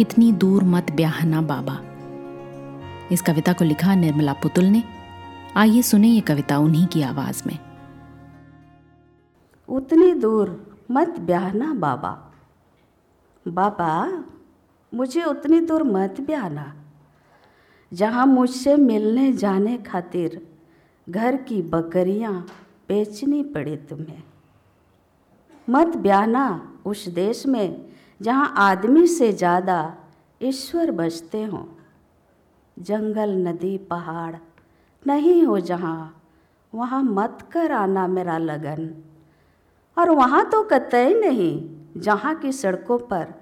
इतनी दूर मत ब्याहना, बाबा। इस कविता को लिखा निर्मला पुतुल ने। आइए सुने ये कविता उन्हीं की आवाज़ में। उतनी दूर मत ब्याहना, बाबा। बाबा, मुझे उतनी दूर मत ब्याहना। जहाँ मुझसे मिलने जाने खातिर घर की बकरियाँ बेचनी पड़े तुम्हें। मत ब्याहना उस देश में जहाँ आदमी से ज़्यादा ईश्वर बसते हों। जंगल, नदी, पहाड़, नहीं हो जहाँ, वहाँ मत कर आना मेरा लगन। और वहाँ तो कतई नहीं, जहाँ की सड़कों पर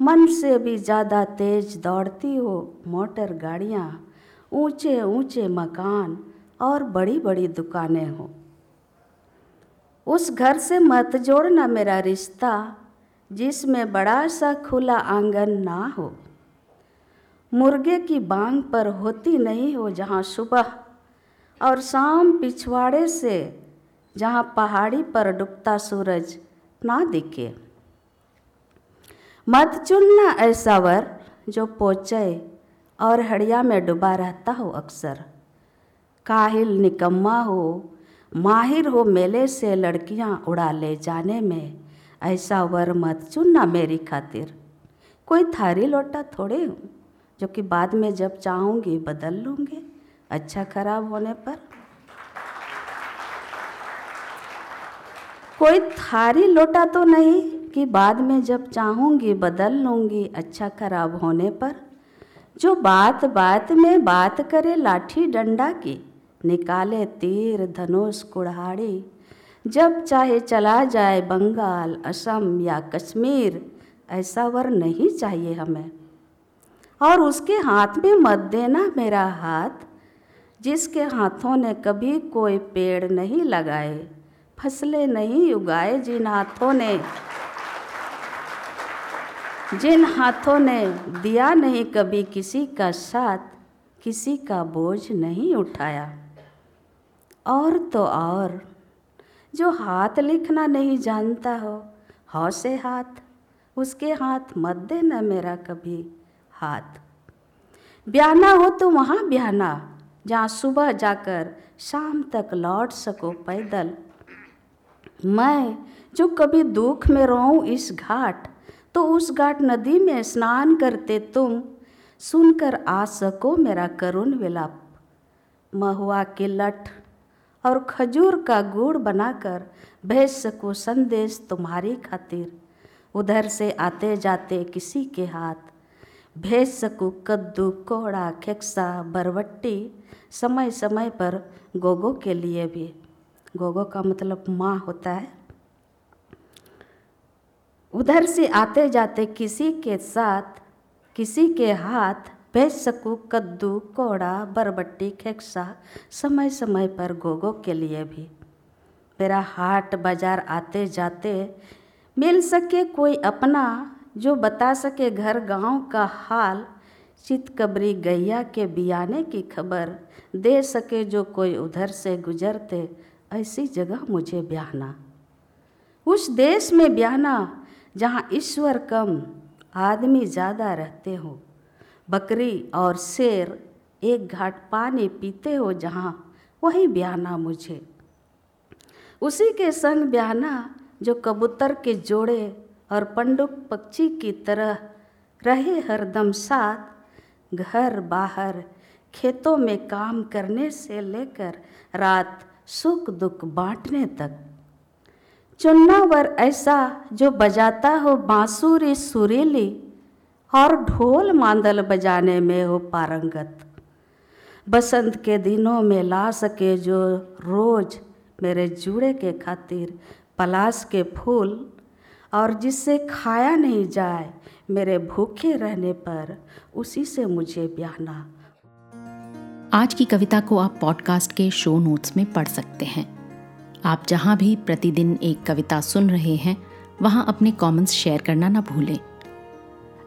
मन से भी ज़्यादा तेज दौड़ती हो मोटर गाड़ियाँ ऊँचे ऊँचे मकान और बड़ी बड़ी दुकानें हो। उस घर से मत जोड़ना मेरा रिश्ता, जिसमें बड़ा सा खुला आँगन ना हो। मुर्गे की बांग पर होती नहीं हो जहाँ सुबह और शाम पिछवाड़े से जहाँ पहाड़ी पर डूबता सूरज ना दिखे। मत चुनना ऐसा वर जो पोचे और हड़िया में डूबा रहता हो अक्सर। काहिल निकम्मा हो, माहिर हो मेले से लड़कियाँ उड़ा ले जाने में। ऐसा वर मत चुनना मेरी खातिर। कोई थारी लोटा थोड़े हूँ। जो कि बाद में जब चाहूँगी, बदल लूँगी। अच्छा खराब होने पर। कोई थारी लोटा तो नहीं कि बाद में जब चाहूँगी, बदल लूँगी अच्छा खराब होने पर। जो बात बात में बात करे लाठी डंडा की, निकाले तीर धनुष कुड़ाड़ी जब चाहे चला जाए बंगाल, असम या कश्मीर, ऐसा वर नहीं चाहिए हमें। और उसके हाथ में मत देना मेरा हाथ, जिसके हाथों ने कभी कोई पेड़ नहीं लगाए, फ़सलें नहीं उगाए जिन हाथों ने, जिन हाथों ने दिया नहीं कभी किसी का साथ, किसी का बोझ नहीं उठाया। और तो और, जो हाथ लिखना नहीं जानता हो, हौ से हाथ, उसके हाथ मत देना मेरा कभी। हाथ। ब्याना हो तो वहाँ ब्याना, जहाँ सुबह जाकर शाम तक लौट सको पैदल। मैं जो कभी दुख में रहूँ इस घाट तो उस घाट नदी में स्नान करते तुम सुनकर आ सको मेरा करुण विलाप। महुआ के लठ और खजूर का गुड़ बनाकर भेज सको संदेश तुम्हारी खातिर। उधर से आते जाते किसी के हाथ। भेज सकूँ कद्दू कोड़ा खेक्सा बरवट्टी समय समय पर गोगो के लिए भी। गोगो का मतलब माँ होता है। उधर से आते जाते किसी के साथ, किसी के हाथ भेज सकूँ कद्दू कोड़ा बरबट्टी, खेक्सा, समय समय पर गोगो के लिए भी। मेरा हाट बाज़ार आते जाते मिल सके कोई अपना जो बता सके घर गाँव का हाल, चितकबरी गैया के बियाने की खबर दे सके जो कोई उधर से गुजरते, ऐसी जगह मुझे ब्याहना। उस देश में ब्याहना जहाँ ईश्वर कम, आदमी ज़्यादा रहते हो। बकरी और शेर एक घाट पानी पीते हो जहाँ वहीं ब्याहना मुझे। उसी के संग ब्याहना जो कबूतर के जोड़े और पंडुक पक्षी की तरह रहे हरदम साथ, घर बाहर, खेतों में काम करने से लेकर रात सुख दुख बांटने तक। चुन्नावर ऐसा जो बजाता हो बांसुरी सुरीली और ढोल मांदल बजाने में हो पारंगत। बसंत के दिनों में ला सके जो रोज मेरे जुड़े के खातिर पलाश के फूल और जिससे खाया नहीं जाए, मेरे भूखे रहने पर उसी से मुझे ब्याहना। आज की कविता को आप पॉडकास्ट के शो नोट्स में पढ़ सकते हैं। आप जहाँ भी प्रतिदिन एक कविता सुन रहे हैं, वहाँ अपने कमेंट्स शेयर करना ना भूलें।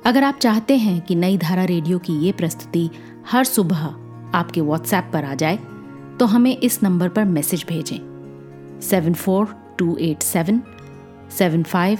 अगर आप चाहते हैं कि नई धारा रेडियो की ये प्रस्तुति हर सुबह आपके व्हाट्सएप पर आ जाए तो हमें इस नंबर पर मैसेज भेजें। Seven four two eight seven seven five